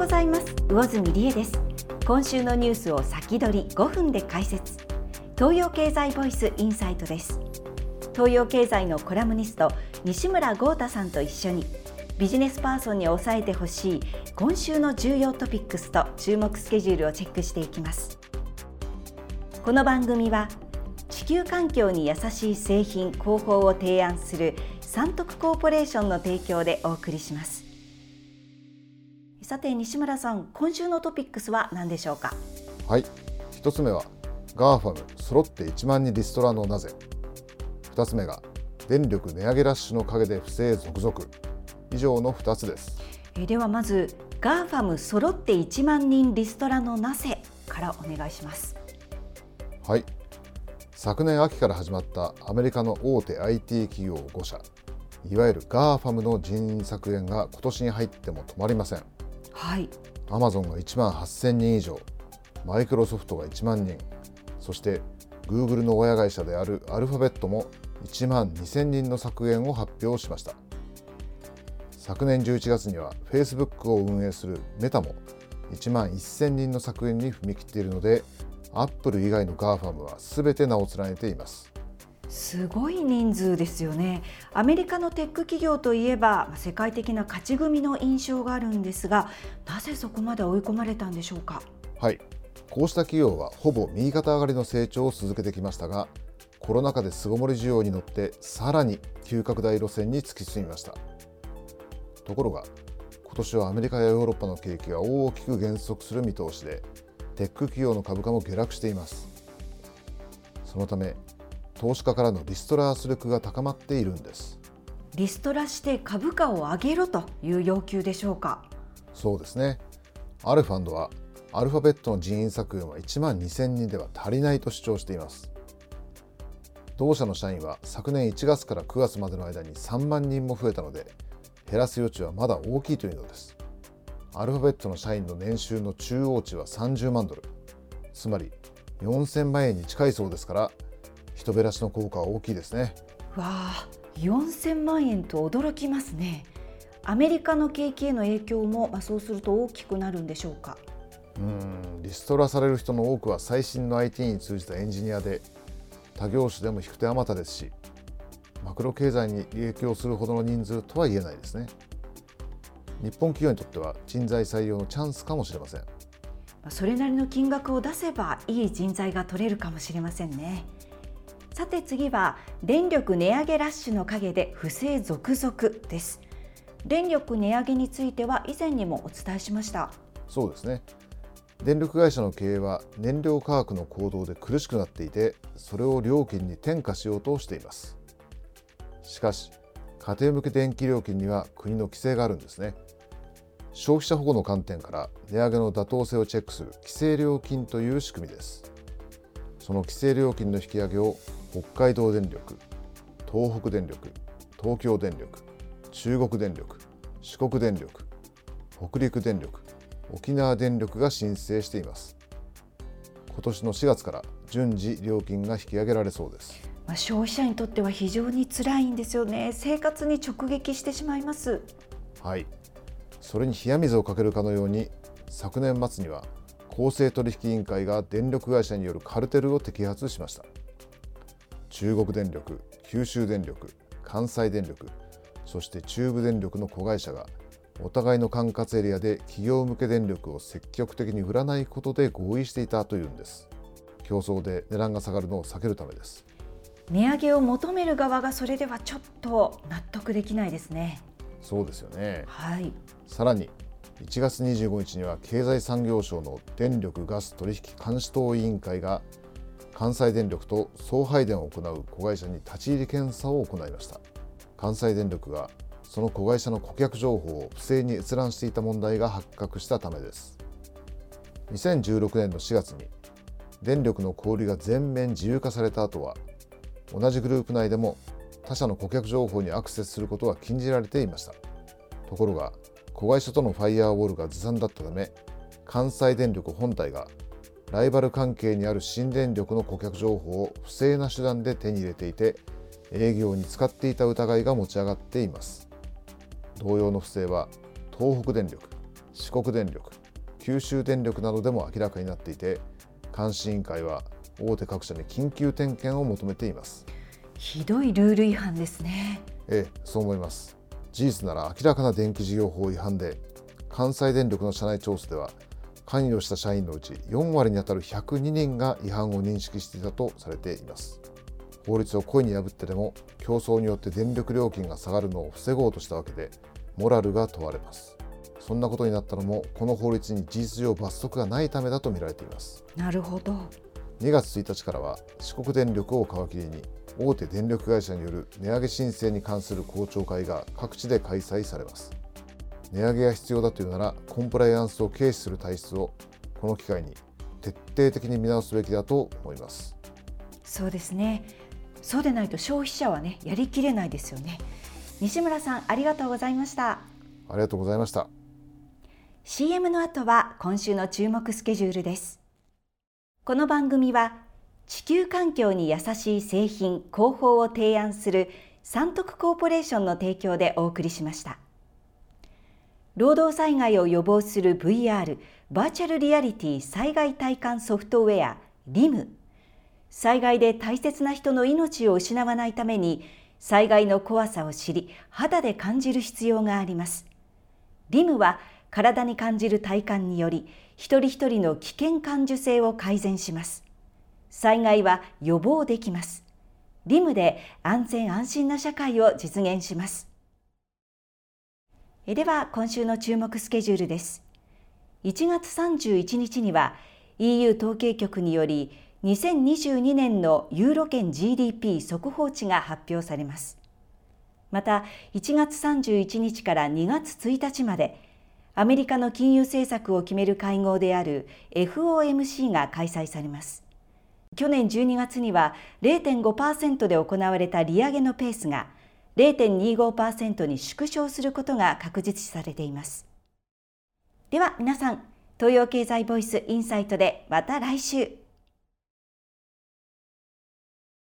ございます。魚住理恵です。今週のニュースを先取り5分で解説。東洋経済ボイスインサイトです。東洋経済のコラムニスト西村豪太さんと一緒にビジネスパーソンに押さえてほしい今週の重要トピックスと注目スケジュールをチェックしていきます。この番組は地球環境に優しい製品広報を提案する三徳コーポレーションの提供でお送りします。さて西村さん今週のトピックスは何でしょうか？はい。一つ目は GAFAM揃って1万人リストラのなぜ？二つ目が電力値上げラッシュの陰で不正続々。以上の2つです。えではまず GAFAM揃って1万人リストラのなぜ？からお願いします。はい。昨年秋から始まったアメリカの大手 IT 企業5社。いわゆる GAFAMの人員削減が今年に入っても止まりませんはい、アマゾンが1万8000人以上マイクロソフトが1万人そしてグーグルの親会社であるアルファベットも1万2000人の削減を発表しました。昨年11月には Facebook を運営するメタも1万1000人の削減に踏み切っているのでアップル以外の GAFAMは全て名を連ねています。すごい人数ですよね。アメリカのテック企業といえば世界的な勝ち組の印象があるんですがなぜそこまで追い込まれたんでしょうか？はい。こうした企業はほぼ右肩上がりの成長を続けてきましたがコロナ禍で巣ごもり需要に乗ってさらに急拡大路線に突き進みました。ところが今年はアメリカやヨーロッパの景気が大きく減速する見通しでテック企業の株価も下落しています。そのため投資家からのリストラ圧力が高まっているんです。リストラして株価を上げろという要求でしょうか？そうですね。アルファンドはアルファベットの人員削減は1万2000人では足りないと主張しています。同社の社員は昨年1月から9月までの間に3万人も増えたので減らす余地はまだ大きいというのです。アルファベットの社員の年収の中央値は30万ドル。つまり4000万円に近いそうですから人減らしの効果は大きいですね。わあ4000万円と驚きますね。アメリカの景気への影響も、まあ、そうすると大きくなるんでしょうか。うんリストラされる人の多くは最新の IT に通じたエンジニアで他業種でも引く手あまたですしマクロ経済に影響するほどの人数とは言えないですね。日本企業にとっては人材採用のチャンスかもしれません。それなりの金額を出せばいい人材が取れるかもしれませんねさて次は電力値上げラッシュの陰で不正続々です。電力値上げについては以前にもお伝えしました。そうですね。電力会社の経営は燃料価格の高騰で苦しくなっていてそれを料金に転嫁しようとしています。しかし家庭向け電気料金には国の規制があるんですね。消費者保護の観点から値上げの妥当性をチェックする規制料金という仕組みです。その規制料金の引き上げを北海道電力東北電力東京電力中国電力四国電力北陸電力沖縄電力が申請しています。今年の4月から順次料金が引き上げられそうです。まあ、消費者にとっては非常に辛いんですよね。生活に直撃してしまいます。はい。それに冷や水をかけるかのように昨年末には公正取引委員会が電力会社によるカルテルを摘発しました中国電力九州電力関西電力そして中部電力の子会社がお互いの管轄エリアで企業向け電力を積極的に売らないことで合意していたというんです。競争で値段が下がるのを避けるためです。値上げを求める側がそれではちょっと納得できないですね。そうですよね。はい。さらに1月25日には経済産業省の電力ガス取引監視等委員会が関西電力と送配電を行う子会社に立ち入り検査を行いました。関西電力がその子会社の顧客情報を不正に閲覧していた問題が発覚したためです。2016年の4月に電力の小売が全面自由化された後は同じグループ内でも他社の顧客情報にアクセスすることは禁じられていました。ところが子会社とのファイアーウォールがずさんだったため関西電力本体がライバル関係にある新電力の顧客情報を不正な手段で手に入れていて営業に使っていた疑いが持ち上がっています。同様の不正は東北電力四国電力九州電力などでも明らかになっていて監視委員会は大手各社に緊急点検を求めています。ひどいルール違反ですね。ええそう思います。事実なら明らかな電気事業法違反で関西電力の社内調査では関与した社員のうち4割にあたる102人が違反を認識していたとされています。法律を故意に破ってでも競争によって電力料金が下がるのを防ごうとしたわけでモラルが問われます。そんなことになったのもこの法律に事実上罰則がないためだと見られています。なるほど。2月1日からは四国電力を皮切りに大手電力会社による値上げ申請に関する公聴会が各地で開催されます値上げが必要だというならコンプライアンスを軽視する体質をこの機会に徹底的に見直すべきだと思います。そうですね。そうでないと消費者はねやりきれないですよね。西村さんありがとうございました。ありがとうございました。CM の後は今週の注目スケジュールです。この番組は地球環境に優しい製品広報を提案する三徳コーポレーションの提供でお送りしました労働災害を予防する VR バーチャルリアリティ災害体感ソフトウェア RIM 災害で大切な人の命を失わないために災害の怖さを知り肌で感じる必要があります。RIM は体に感じる体感により一人一人の危険感受性を改善します。災害は予防できます。リムで安全安心な社会を実現します。えでは今週の注目スケジュールです。1月31日には EU 統計局により2022年のユーロ圏 GDP 速報値が発表されます。また1月31日から2月1日までアメリカの金融政策を決める会合である FOMC が開催されます。去年12月には0.5%で行われた利上げのペースが0.25%に縮小することが確実視されています。では皆さん東洋経済ボイスインサイトでまた来週。